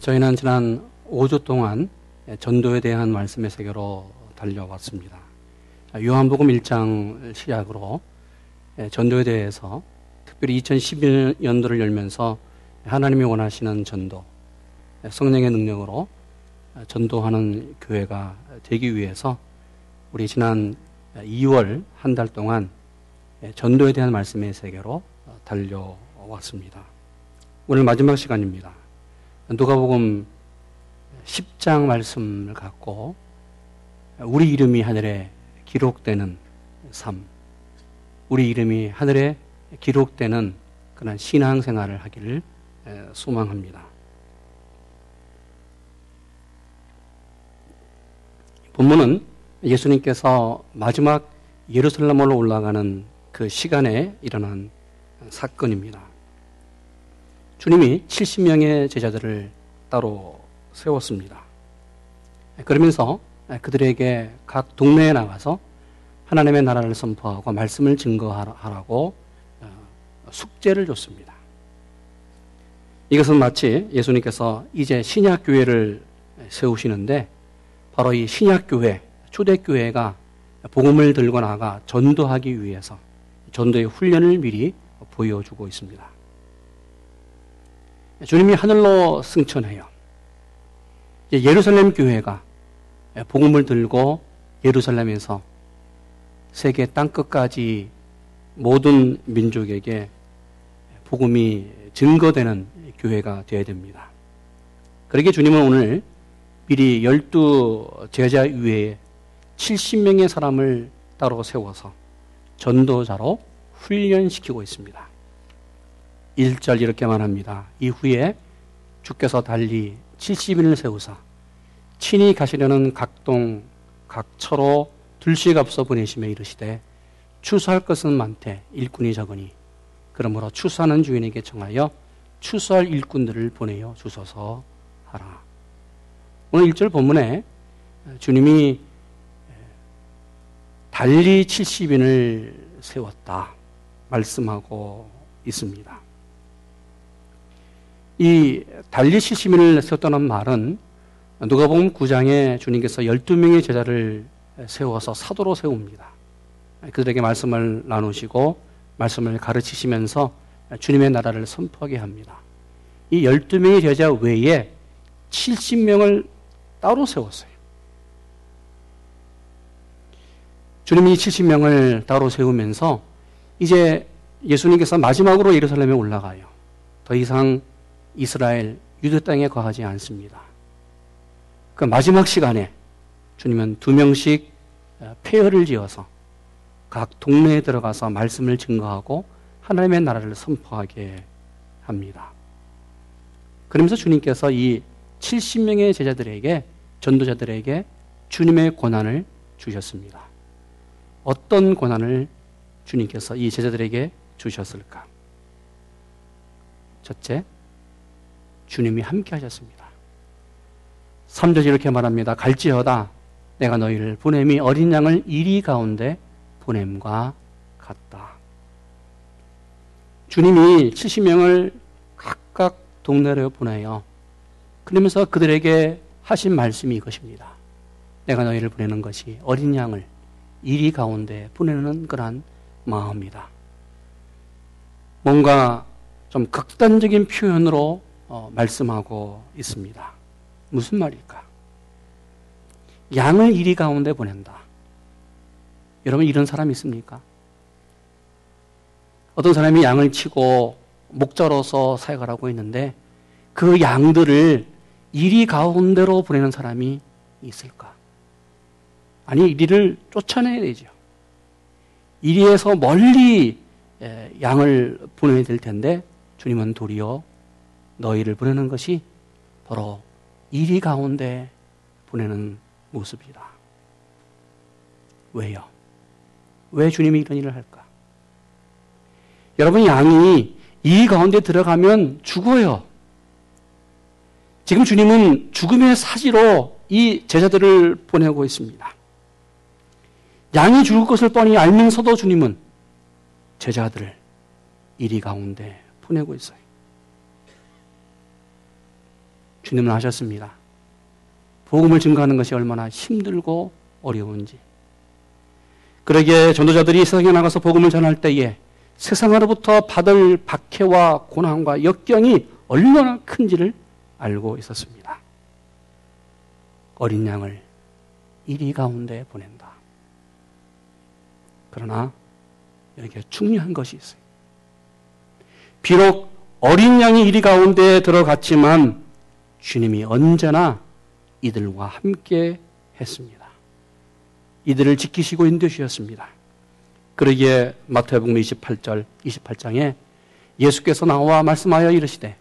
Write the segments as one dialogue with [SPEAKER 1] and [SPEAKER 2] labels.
[SPEAKER 1] 저희는 지난 5주 동안 전도에 대한 말씀의 세계로 달려왔습니다. 요한복음 1장 시작으로 전도에 대해서 특별히 2011년도를 열면서 하나님이 원하시는 전도, 성령의 능력으로 전도하는 교회가 되기 위해서 우리 지난 2월 한 달 동안 전도에 대한 말씀의 세계로 달려왔습니다. 오늘 마지막 시간입니다. 누가복음 10장 말씀을 갖고 우리 이름이 하늘에 기록되는 삶, 우리 이름이 하늘에 기록되는 그런 신앙생활을 하기를 소망합니다. 본문은 예수님께서 마지막 예루살렘으로 올라가는 그 시간에 일어난 사건입니다. 주님이 70명의 제자들을 따로 세웠습니다. 그러면서 그들에게 각 동네에 나가서 하나님의 나라를 선포하고 말씀을 증거하라고 어, 숙제를 줬습니다. 이것은 마치 예수님께서 이제 신약교회를 세우시는데 바로 이 신약교회, 초대교회가 복음을 들고 나가 전도하기 위해서 전도의 훈련을 미리 보여주고 있습니다. 주님이 하늘로 승천해요. 예루살렘 교회가 복음을 들고 예루살렘에서 세계 땅끝까지 모든 민족에게 복음이 증거되는 교회가 되어야 됩니다. 그러게 주님은 오늘 미리 열두 제자 위에 70명의 사람을 따로 세워서 전도자로 훈련시키고 있습니다. 1절 이렇게 말합니다. 이후에 주께서 달리 70인을 세우사 친히 가시려는 각동 각처로 둘씩 앞서 보내시며 이르시되 추수할 것은 많되 일꾼이 적으니 그러므로 추수하는 주인에게 청하여 추수할 일꾼들을 보내어 주소서 하라. 오늘 1절 본문에 주님이 달리 70인을 세웠다 말씀하고 있습니다. 이 달리 70인을 세웠다는 말은 누가복음 9장에 주님께서 12명의 제자를 세워서 사도로 세웁니다. 그들에게 말씀을 나누시고 말씀을 가르치시면서 주님의 나라를 선포하게 합니다. 이 12명의 제자 외에 70명을 따로 세웠어요. 주님이 70명을 따로 세우면서 이제 예수님께서 마지막으로 예루살렘에 올라가요. 더 이상 이스라엘 유대 땅에 거하지 않습니다. 그 마지막 시간에 주님은 두 명씩 폐허를 지어서 각 동네에 들어가서 말씀을 증거하고 하나님의 나라를 선포하게 합니다. 그러면서 주님께서 이 70명의 제자들에게 전도자들에게 주님의 권한을 주셨습니다. 어떤 권한을 주님께서 이 제자들에게 주셨을까? 첫째, 주님이 함께 하셨습니다. 3절 이렇게 말합니다. 갈지어다 내가 너희를 보냄이 어린 양을 이리 가운데 보냄과 같다. 주님이 70명을 각각 동네로 보내요. 그러면서 그들에게 하신 말씀이 이것입니다. 내가 너희를 보내는 것이 어린 양을 이리 가운데 보내는 그런 마음이다. 뭔가 좀 극단적인 표현으로 어, 말씀하고 있습니다. 무슨 말일까? 양을 이리 가운데 보낸다. 여러분 이런 사람 있습니까? 어떤 사람이 양을 치고 목자로서 사역을 하고 있는데 그 양들을 이리 가운데로 보내는 사람이 있을까? 아니 이리를 쫓아내야 되죠. 이리에서 멀리 양을 보내야 될 텐데 주님은 도리어 너희를 보내는 것이 바로 이리 가운데 보내는 모습이다. 왜요? 왜 주님이 이런 일을 할까? 여러분, 양이 이 가운데 들어가면 죽어요. 지금 주님은 죽음의 사지로 이 제자들을 보내고 있습니다. 양이 죽을 것을 뻔히 알면서도 주님은 제자들을 이리 가운데 보내고 있어요. 주님은 아셨습니다. 복음을 증거하는 것이 얼마나 힘들고 어려운지. 그러기에 전도자들이 세상에 나가서 복음을 전할 때에 세상으로부터 받을 박해와 고난과 역경이 얼마나 큰지를 알고 있었습니다. 어린 양을 이리 가운데 보낸다. 그러나 이렇게 중요한 것이 있어요. 비록 어린 양이 이리 가운데 들어갔지만 주님이 언제나 이들과 함께 했습니다. 이들을 지키시고 인도주셨습니다. 그러기에 마태복음 28절 28장에 예수께서 나와 말씀하여 이르시되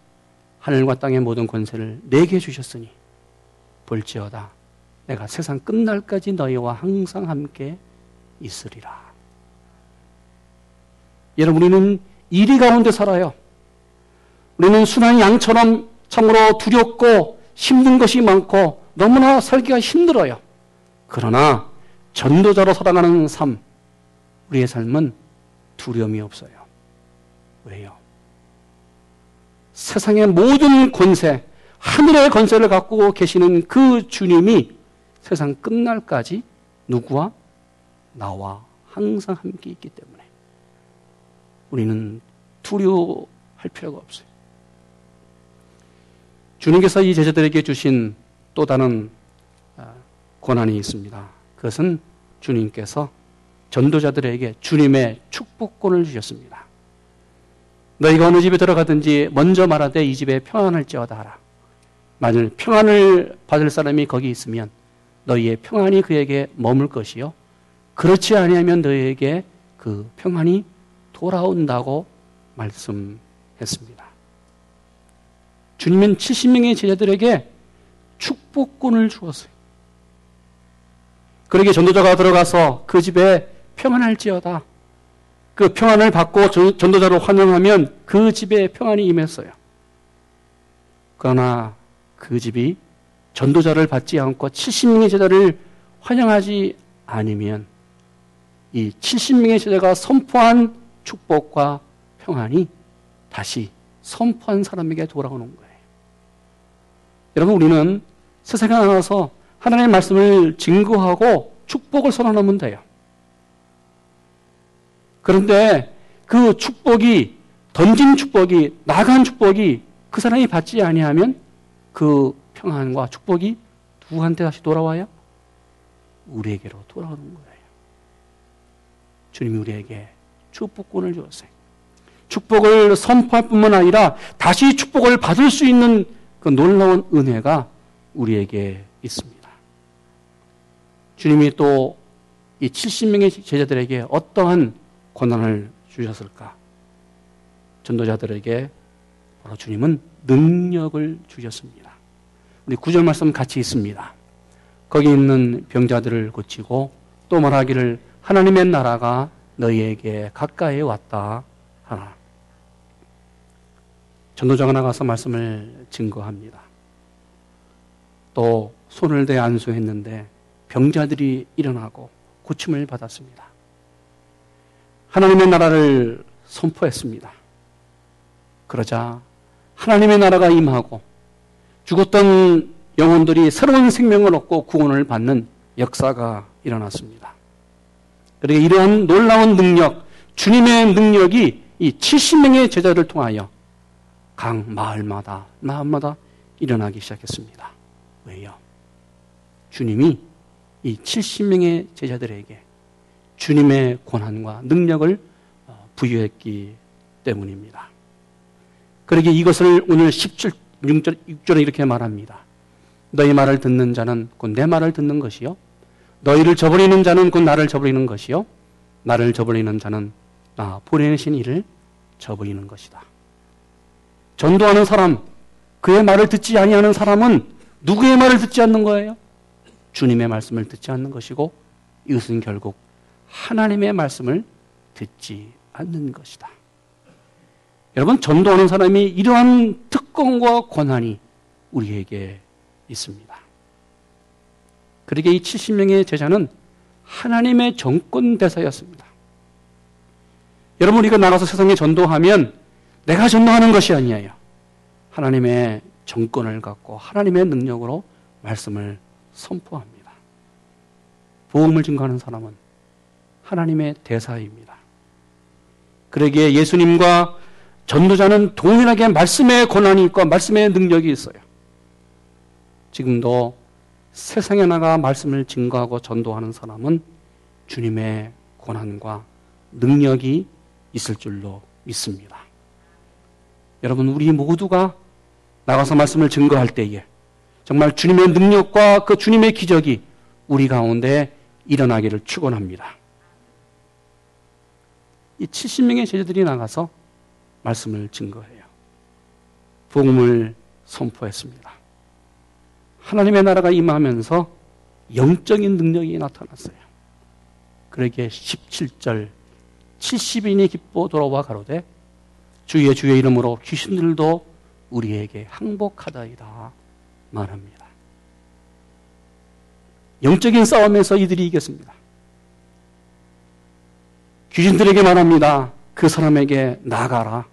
[SPEAKER 1] 하늘과 땅의 모든 권세를 내게 주셨으니 볼지어다 내가 세상 끝날까지 너희와 항상 함께 있으리라. 여러분 우리는 이리 가운데 살아요. 우리는 순한 양처럼 참으로 두렵고 힘든 것이 많고 너무나 살기가 힘들어요. 그러나 전도자로 살아가는 삶, 우리의 삶은 두려움이 없어요. 왜요? 세상의 모든 권세, 하늘의 권세를 갖고 계시는 그 주님이 세상 끝날까지 누구와 나와 항상 함께 있기 때문에 우리는 두려워할 필요가 없어요. 주님께서 이 제자들에게 주신 또 다른 아, 권한이 있습니다. 그것은 주님께서 전도자들에게 주님의 축복권을 주셨습니다. 너희가 어느 집에 들어가든지 먼저 말하되 이 집에 평안을 지어다 하라. 만일 평안을 받을 사람이 거기 있으면 너희의 평안이 그에게 머물 것이요. 그렇지 아니하면 너희에게 그 평안이 돌아온다고 말씀했습니다. 주님은 70명의 제자들에게 축복권을 주었어요. 그러게 전도자가 들어가서 그 집에 평안할지어다. 그 평안을 받고 전도자로 환영하면 그 집에 평안이 임했어요. 그러나 그 집이 전도자를 받지 않고 70명의 제자를 환영하지 않으면 이 70명의 제자가 선포한 축복과 평안이 다시 선포한 사람에게 돌아오는 거예요. 여러분, 우리는 세상에 나가서 하나님의 말씀을 증거하고 축복을 선언하면 돼요. 그런데 그 축복이 던진 축복이 나간 축복이 그 사람이 받지 아니하면 그 평안과 축복이 누구한테 다시 돌아와요? 우리에게로 돌아오는 거예요. 주님이 우리에게 축복권을 주었어요. 축복을 선포할 뿐만 아니라 다시 축복을 받을 수 있는 그 놀라운 은혜가 우리에게 있습니다. 주님이 또 이 70명의 제자들에게 어떠한 권한을 주셨을까? 전도자들에게 바로 주님은 능력을 주셨습니다. 우리 구절 말씀 같이 있습니다. 거기 있는 병자들을 고치고 또 말하기를 하나님의 나라가 너희에게 가까이 왔다. 전도자가 나가서 말씀을 증거합니다. 또 손을 대 안수했는데 병자들이 일어나고 고침을 받았습니다. 하나님의 나라를 선포했습니다. 그러자 하나님의 나라가 임하고 죽었던 영혼들이 새로운 생명을 얻고 구원을 받는 역사가 일어났습니다. 그리고 이러한 놀라운 능력, 주님의 능력이 이 70명의 제자를 통하여 각 마을마다, 마을마다 일어나기 시작했습니다. 왜요? 주님이 이 70명의 제자들에게 주님의 권한과 능력을 어, 부여했기 때문입니다. 그러기에 이것을 오늘 17, 6절, 6절에 이렇게 말합니다. 너희 말을 듣는 자는 곧 내 말을 듣는 것이요. 너희를 저버리는 자는 곧 나를 저버리는 것이요. 나를 저버리는 자는 나 보내신 이를 저버리는 것이다. 전도하는 사람, 그의 말을 듣지 아니하는 사람은 누구의 말을 듣지 않는 거예요? 주님의 말씀을 듣지 않는 것이고 이것은 결국 하나님의 말씀을 듣지 않는 것이다. 여러분, 전도하는 사람이 이러한 특권과 권한이 우리에게 있습니다. 그러게 이 70명의 제자는 하나님의 정권 대사였습니다. 여러분, 우리가 나가서 세상에 전도하면 내가 전도하는 것이 아니에요. 하나님의 정권을 갖고 하나님의 능력으로 말씀을 선포합니다. 복음을 증거하는 사람은 하나님의 대사입니다. 그러기에 예수님과 전도자는 동일하게 말씀의 권한이 있고 말씀의 능력이 있어요. 지금도 세상에 나가 말씀을 증거하고 전도하는 사람은 주님의 권한과 능력이 있을 줄로 믿습니다. 여러분, 우리 모두가 나가서 말씀을 증거할 때에 정말 주님의 능력과 그 주님의 기적이 우리 가운데 일어나기를 축원합니다. 이 70명의 제자들이 나가서 말씀을 증거해요. 복음을 선포했습니다. 하나님의 나라가 임하면서 영적인 능력이 나타났어요. 그러기에 17절 70인이 기뻐 돌아와 가로되 주의 주의 이름으로 귀신들도 우리에게 항복하다이다 말합니다. 영적인 싸움에서 이들이 이겼습니다. 귀신들에게 말합니다. 그 사람에게 나가라.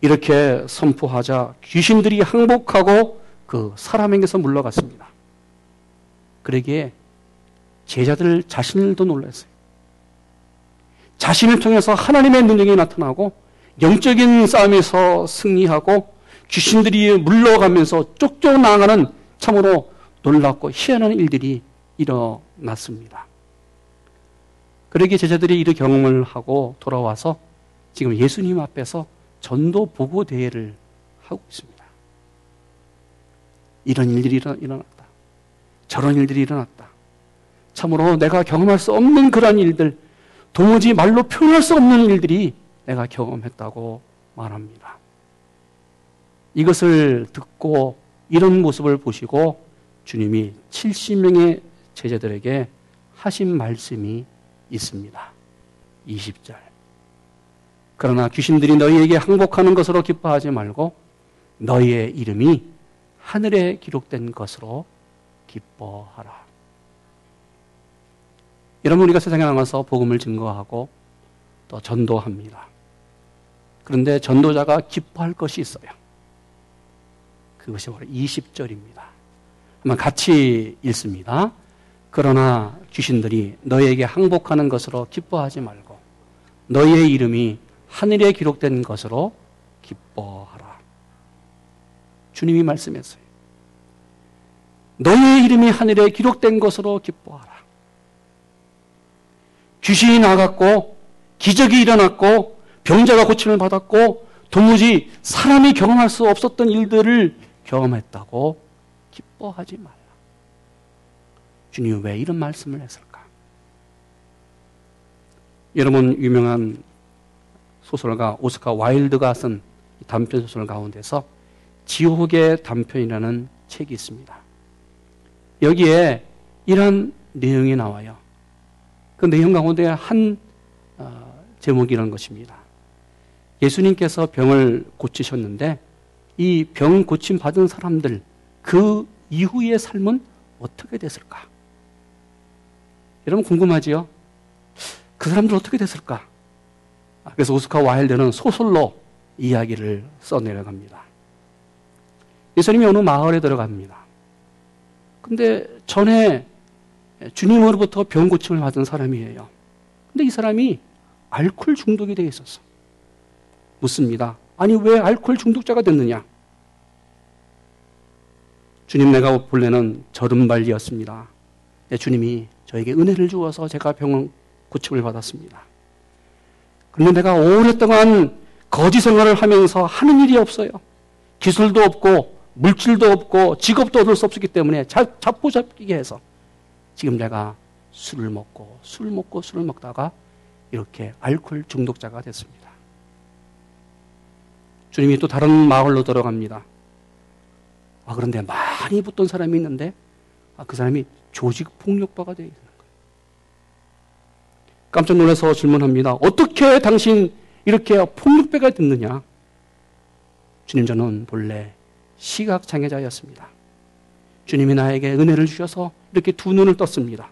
[SPEAKER 1] 이렇게 선포하자 귀신들이 항복하고 그 사람에게서 물러갔습니다. 그러기에 제자들 자신들도 놀랐어요. 자신을 통해서 하나님의 능력이 나타나고 영적인 싸움에서 승리하고 귀신들이 물러가면서 쪽쪽 나가는 참으로 놀랍고 희한한 일들이 일어났습니다. 그러기에 제자들이 이런 경험을 하고 돌아와서 지금 예수님 앞에서 전도 보고 대회를 하고 있습니다. 이런 일들이 일어났다. 저런 일들이 일어났다. 참으로 내가 경험할 수 없는 그런 일들, 도무지 말로 표현할 수 없는 일들이 내가 경험했다고 말합니다. 이것을 듣고 이런 모습을 보시고 주님이 70명의 제자들에게 하신 말씀이 있습니다. 20절. 그러나 귀신들이 너희에게 항복하는 것으로 기뻐하지 말고 너희의 이름이 하늘에 기록된 것으로 기뻐하라. 여러분 우리가 세상에 나가서 복음을 증거하고 또 전도합니다. 그런데 전도자가 기뻐할 것이 있어요. 그것이 바로 20절입니다. 한번 같이 읽습니다. 그러나 귀신들이 너희에게 항복하는 것으로 기뻐하지 말고 너희의 이름이 하늘에 기록된 것으로 기뻐하라. 주님이 말씀했어요. 너희의 이름이 하늘에 기록된 것으로 기뻐하라. 귀신이 나갔고 기적이 일어났고 병자가 고침을 받았고 도무지 사람이 경험할 수 없었던 일들을 경험했다고 기뻐하지 말라. 주님 왜 이런 말씀을 했을까? 여러분 유명한 소설가 오스카 와일드가 쓴 단편 소설 가운데서 지옥의 단편이라는 책이 있습니다. 여기에 이런 내용이 나와요. 그 내용 가운데 한 어, 제목이 이런 것입니다. 예수님께서 병을 고치셨는데 이 병 고침 받은 사람들 그 이후의 삶은 어떻게 됐을까? 여러분 궁금하지요? 그 사람들 어떻게 됐을까? 그래서 오스카 와일드는 소설로 이야기를 써내려갑니다. 예수님이 어느 마을에 들어갑니다. 근데 전에 주님으로부터 병 고침을 받은 사람이에요. 근데 이 사람이 알코올 중독이 되어 있었어. 묻습니다. 아니, 왜 알코올 중독자가 됐느냐? 주님 내가 본래는 저른발이었습니다. 네, 주님이 저에게 은혜를 주어서 제가 병 고침을 받았습니다. 그런데 내가 오랫동안 거지 생활을 하면서 하는 일이 없어요. 기술도 없고 물질도 없고 직업도 얻을 수 없었기 때문에 잡고잡기게 해서 지금 내가 술을 먹고 술 먹고 술을 먹다가 이렇게 알코올 중독자가 됐습니다. 주님이 또 다른 마을로 들어갑니다. 아, 그런데 많이 붙던 사람이 있는데 아, 그 사람이 조직 폭력바가 되어 있는 거예요. 깜짝 놀라서 질문합니다. 어떻게 당신 이렇게 폭력배가 됐느냐? 주님 저는 본래 시각장애자였습니다. 주님이 나에게 은혜를 주셔서 이렇게 두 눈을 떴습니다.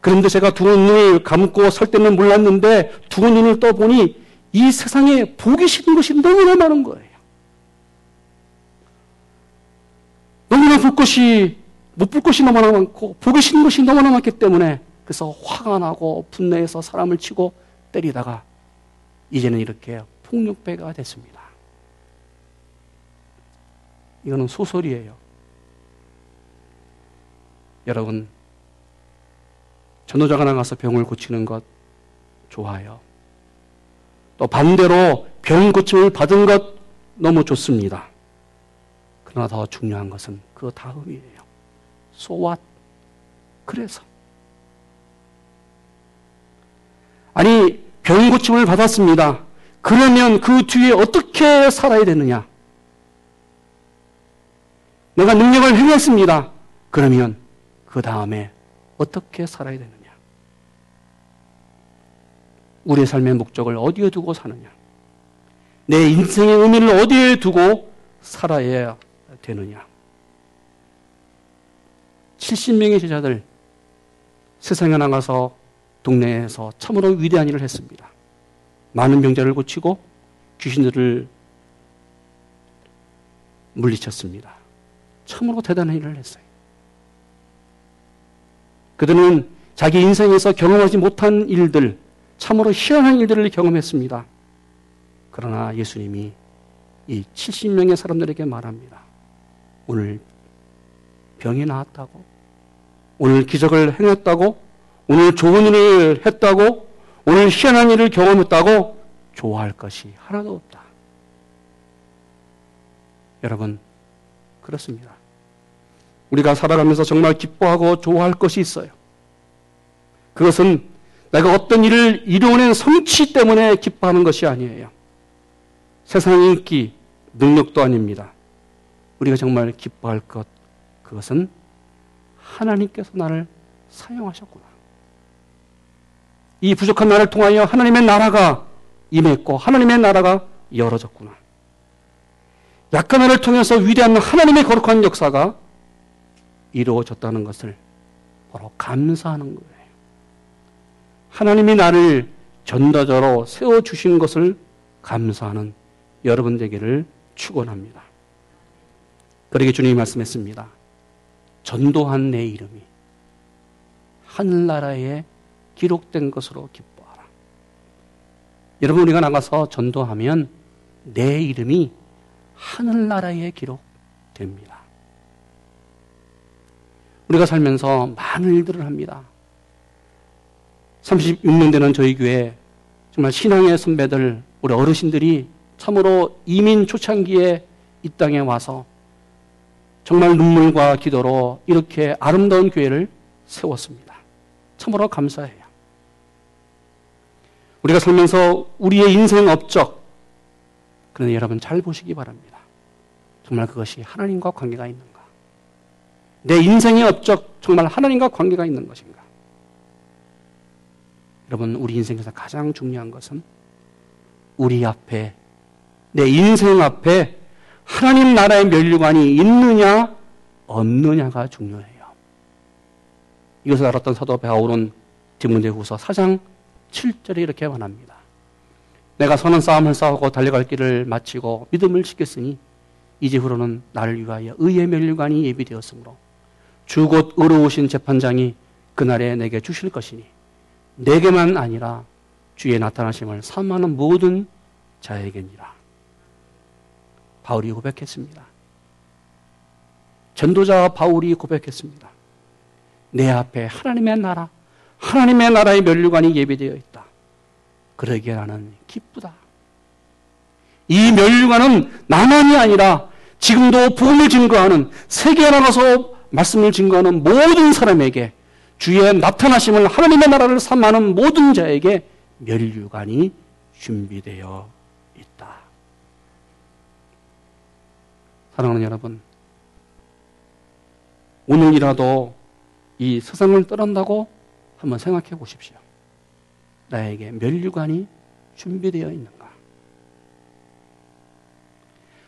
[SPEAKER 1] 그런데 제가 두 눈을 감고 설 때는 몰랐는데 두 눈을 떠보니 이 세상에 보기 싫은 것이 너무나 많은 거예요. 너무나 볼 것이 못 볼 것이 너무나 많고 보기 싫은 것이 너무나 많기 때문에 그래서 화가 나고 분노해서 사람을 치고 때리다가 이제는 이렇게 폭력배가 됐습니다. 이거는 소설이에요. 여러분, 전도자가 나가서 병을 고치는 것 좋아요. 또 반대로 병 고침을 받은 것 너무 좋습니다. 그러나 더 중요한 것은 그 다음이에요. So what? 그래서. 아니, 병 고침을 받았습니다. 그러면 그 뒤에 어떻게 살아야 되느냐? 내가 능력을 행했습니다. 그러면 그 다음에 어떻게 살아야 되느냐? 우리의 삶의 목적을 어디에 두고 사느냐? 내 인생의 의미를 어디에 두고 살아야 되느냐? 70명의 제자들 세상에 나가서 동네에서 참으로 위대한 일을 했습니다. 많은 병자를 고치고 귀신들을 물리쳤습니다. 참으로 대단한 일을 했어요. 그들은 자기 인생에서 경험하지 못한 일들, 참으로 희한한 일들을 경험했습니다. 그러나 예수님이 이 70명의 사람들에게 말합니다. 오늘 병이 나았다고, 오늘 기적을 행했다고, 오늘 좋은 일을 했다고, 오늘 희한한 일을 경험했다고 좋아할 것이 하나도 없다. 여러분, 그렇습니다. 우리가 살아가면서 정말 기뻐하고 좋아할 것이 있어요. 그것은 내가 어떤 일을 이루어낸 성취 때문에 기뻐하는 것이 아니에요. 세상 인기, 능력도 아닙니다. 우리가 정말 기뻐할 것, 그것은 하나님께서 나를 사용하셨구나. 이 부족한 나를 통하여 하나님의 나라가 임했고 하나님의 나라가 열어졌구나. 약한 나를 통해서 위대한 하나님의 거룩한 역사가 이루어졌다는 것을 바로 감사하는 거예요. 하나님이 나를 전도자로 세워주신 것을 감사하는 여러분 되기를 축원합니다. 그러게 주님이 말씀했습니다. 전도한 내 이름이 하늘나라에 기록된 것으로 기뻐하라. 여러분 우리가 나가서 전도하면 내 이름이 하늘나라에 기록됩니다. 우리가 살면서 많은 일들을 합니다. 36년 되는 저희 교회 정말 신앙의 선배들, 우리 어르신들이 참으로 이민 초창기에 이 땅에 와서 정말 눈물과 기도로 이렇게 아름다운 교회를 세웠습니다. 참으로 감사해요. 우리가 살면서 우리의 인생 업적, 그런데 여러분 잘 보시기 바랍니다. 정말 그것이 하나님과 관계가 있는가? 내 인생의 업적 정말 하나님과 관계가 있는 것인가? 여러분, 우리 인생에서 가장 중요한 것은 우리 앞에, 내 인생 앞에 하나님 나라의 멸류관이 있느냐, 없느냐가 중요해요. 이것을 알았던 사도 바울은 디모데후서 4장 7절에 이렇게 말합니다. 내가 선한 싸움을 싸우고 달려갈 길을 마치고 믿음을 지켰으니 이제 후로는 나를 위하여 의의 멸류관이 예비되었으므로 주곧 의로우신 재판장이 그날에 내게 주실 것이니 내게만 아니라 주의 나타나심을 사모하는 모든 자에게니라. 바울이 고백했습니다. 전도자 바울이 고백했습니다. 내 앞에 하나님의 나라, 하나님의 나라의 면류관이 예비되어 있다. 그러기에 나는 기쁘다. 이 면류관은 나만이 아니라 지금도 복음을 증거하는 세계에 나가서 말씀을 증거하는 모든 사람에게 주의 나타나심을 하나님의 나라를 삼하는 모든 자에게 멸류관이 준비되어 있다. 사랑하는 여러분, 오늘이라도 이 세상을 떠난다고 한번 생각해 보십시오. 나에게 멸류관이 준비되어 있는가?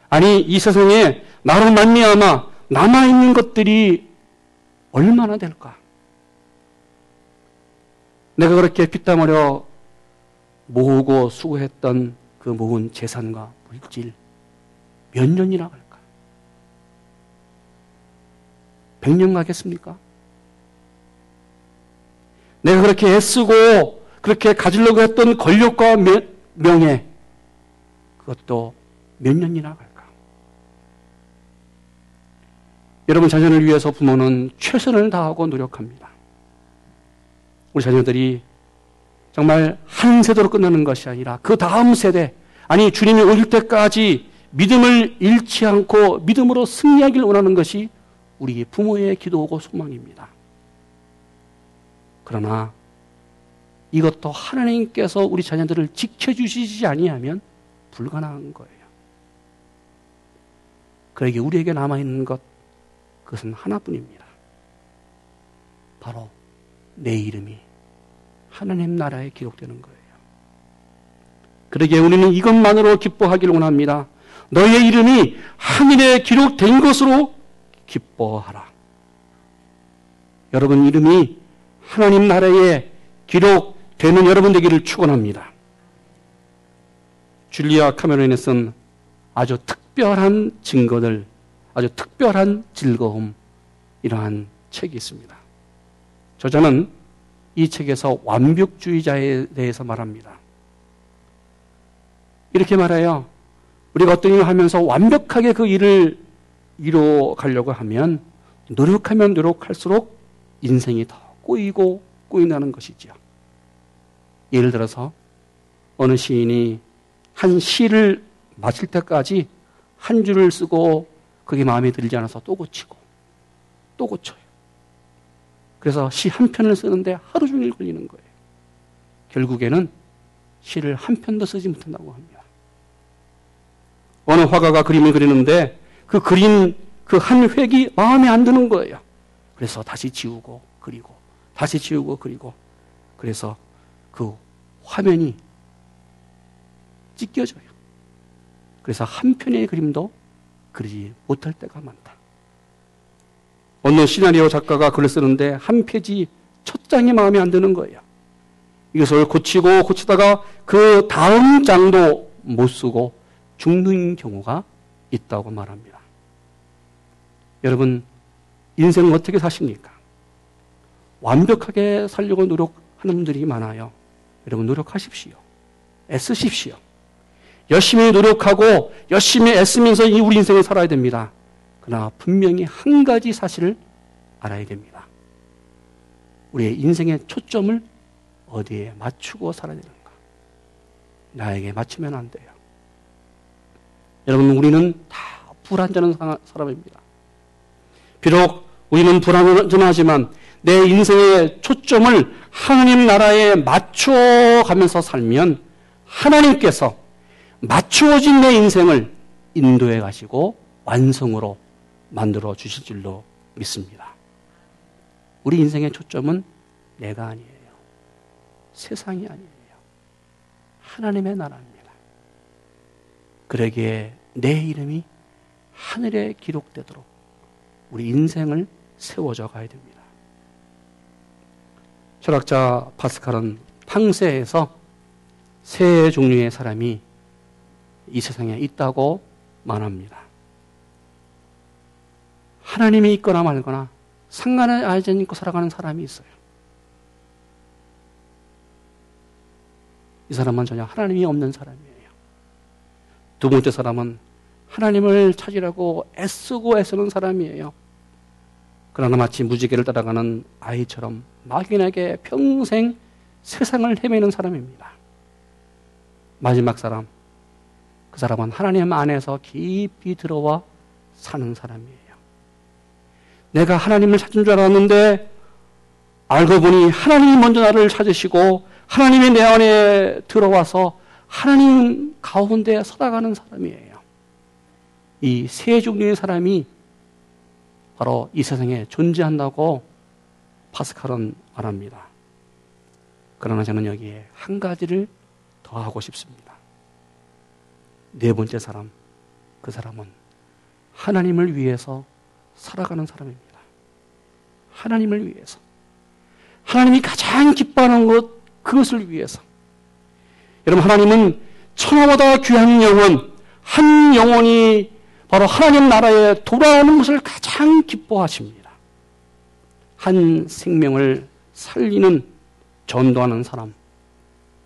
[SPEAKER 1] 아니 이 세상에 나로 만미암아 남아 있는 것들이 얼마나 될까? 내가 그렇게 피땀 흘려 모으고 수고했던 그 모은 재산과 물질 몇 년이나 갈까? 100년 가겠습니까? 내가 그렇게 애쓰고 그렇게 가지려고 했던 권력과 명예 그것도 몇 년이나 갈까? 여러분 자녀를 위해서 부모는 최선을 다하고 노력합니다. 우리 자녀들이 정말 한 세대로 끝나는 것이 아니라 그 다음 세대, 아니 주님이 오실 때까지 믿음을 잃지 않고 믿음으로 승리하길 원하는 것이 우리 부모의 기도고 소망입니다. 그러나 이것도 하나님께서 우리 자녀들을 지켜주시지 아니하면 불가능한 거예요. 그에게 우리에게 남아있는 것, 그것은 하나뿐입니다. 바로 내 이름이 하나님 나라에 기록되는 거예요. 그러기에 우리는 이것만으로 기뻐하기를 원합니다. 너의 이름이 하늘에 기록된 것으로 기뻐하라. 여러분 이름이 하나님 나라에 기록되는 여러분 되기를 축원합니다. 줄리아 카메론에 쓴 아주 특별한 증거들, 아주 특별한 즐거움 이러한 책이 있습니다. 저자는 이 책에서 완벽주의자에 대해서 말합니다. 이렇게 말해요. 우리가 어떤 일을 하면서 완벽하게 그 일을 이루어 가려고 하면 노력하면 노력할수록 인생이 더 꼬이고 꼬인다는 것이지요. 예를 들어서 어느 시인이 한 시를 마칠 때까지 한 줄을 쓰고 그게 마음에 들지 않아서 또 고치고 또 고쳐요. 그래서 시 한 편을 쓰는데 하루 종일 걸리는 거예요. 결국에는 시를 한 편도 쓰지 못한다고 합니다. 어느 화가가 그림을 그리는데 그 그린 그한 획이 마음에 안 드는 거예요. 그래서 다시 지우고 그리고 다시 지우고 그리고 그래서 그 화면이 찢겨져요. 그래서 한 편의 그림도 그리지 못할 때가 많다. 어느 시나리오 작가가 글을 쓰는데 한 페이지 첫 장이 마음에 안 드는 거예요. 이것을 고치고 고치다가 그 다음 장도 못 쓰고 죽는 경우가 있다고 말합니다. 여러분, 인생을 어떻게 사십니까? 완벽하게 살려고 노력하는 분들이 많아요. 여러분, 노력하십시오. 애쓰십시오. 열심히 노력하고 열심히 애쓰면서 이 우리 인생을 살아야 됩니다. 그러나 분명히 한 가지 사실을 알아야 됩니다. 우리의 인생의 초점을 어디에 맞추고 살아야 되는가? 나에게 맞추면 안 돼요. 여러분, 우리는 다 불안전한 사람입니다. 비록 우리는 불안전하지만 내 인생의 초점을 하나님 나라에 맞춰가면서 살면 하나님께서 맞추어진 내 인생을 인도해 가시고 완성으로 만들어 주실 줄로 믿습니다. 우리 인생의 초점은 내가 아니에요. 세상이 아니에요. 하나님의 나라입니다. 그러기에 내 이름이 하늘에 기록되도록 우리 인생을 세워져 가야 됩니다. 철학자 파스칼은 탕세에서 세 종류의 사람이 이 세상에 있다고 말합니다. 하나님이 있거나 말거나 상관을 알지 않고 살아가는 사람이 있어요. 이 사람은 전혀 하나님이 없는 사람이에요. 두 번째 사람은 하나님을 찾으려고 애쓰고 애쓰는 사람이에요. 그러나 마치 무지개를 따라가는 아이처럼 막연하게 평생 세상을 헤매는 사람입니다. 마지막 사람, 그 사람은 하나님 안에서 깊이 들어와 사는 사람이에요. 내가 하나님을 찾은 줄 알았는데 알고 보니 하나님이 먼저 나를 찾으시고 하나님이 내 안에 들어와서 하나님 가운데 서다가는 사람이에요. 이 세 종류의 사람이 바로 이 세상에 존재한다고 파스칼은 말합니다. 그러나 저는 여기에 한 가지를 더 하고 싶습니다. 네 번째 사람, 그 사람은 하나님을 위해서 살아가는 사람입니다. 하나님을 위해서. 하나님이 가장 기뻐하는 것, 그것을 위해서. 여러분, 하나님은 천하보다 귀한 영혼, 한 영혼이 바로 하나님 나라에 돌아오는 것을 가장 기뻐하십니다. 한 생명을 살리는 전도하는 사람,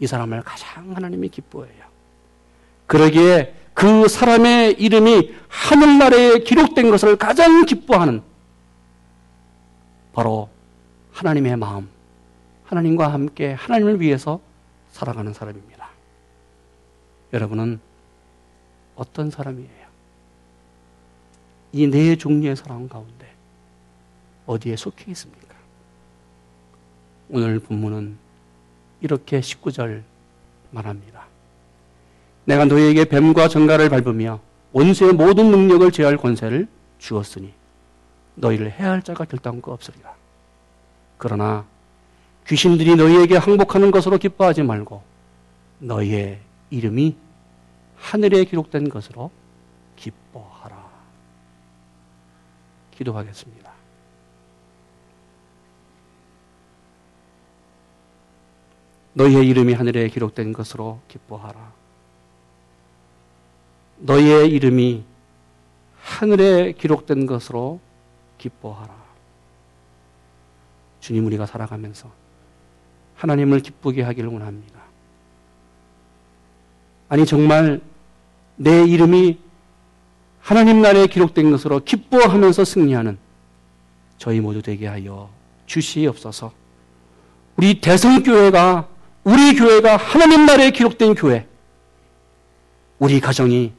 [SPEAKER 1] 이 사람을 가장 하나님이 기뻐해요. 그러기에 그 사람의 이름이 하늘나라에 기록된 것을 가장 기뻐하는 바로 하나님의 마음, 하나님과 함께 하나님을 위해서 살아가는 사람입니다. 여러분은 어떤 사람이에요? 이 네 종류의 사람 가운데 어디에 속해 있습니까? 오늘 본문은 이렇게 19절 말합니다. 내가 너희에게 뱀과 정갈을 밟으며 원수의 모든 능력을 제할 권세를 주었으니 너희를 해할 자가 결단코 없으리라. 그러나 귀신들이 너희에게 항복하는 것으로 기뻐하지 말고 너희의 이름이 하늘에 기록된 것으로 기뻐하라. 기도하겠습니다. 너희의 이름이 하늘에 기록된 것으로 기뻐하라. 너희의 이름이 하늘에 기록된 것으로 기뻐하라. 주님 우리가 살아가면서 하나님을 기쁘게 하기를 원합니다. 아니 정말 내 이름이 하나님 나라에 기록된 것으로 기뻐하면서 승리하는 저희 모두 되게 하여 주시옵소서. 우리 대성교회가 우리 교회가 하나님 나라에 기록된 교회, 우리 가정이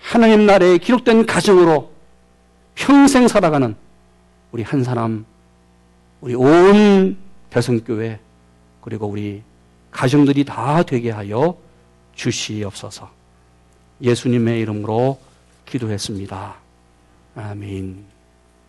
[SPEAKER 1] 하나님 나라에 기록된 가정으로 평생 살아가는 우리 한 사람, 우리 온 대성교회, 그리고 우리 가정들이 다 되게 하여 주시옵소서. 예수님의 이름으로 기도했습니다. 아멘.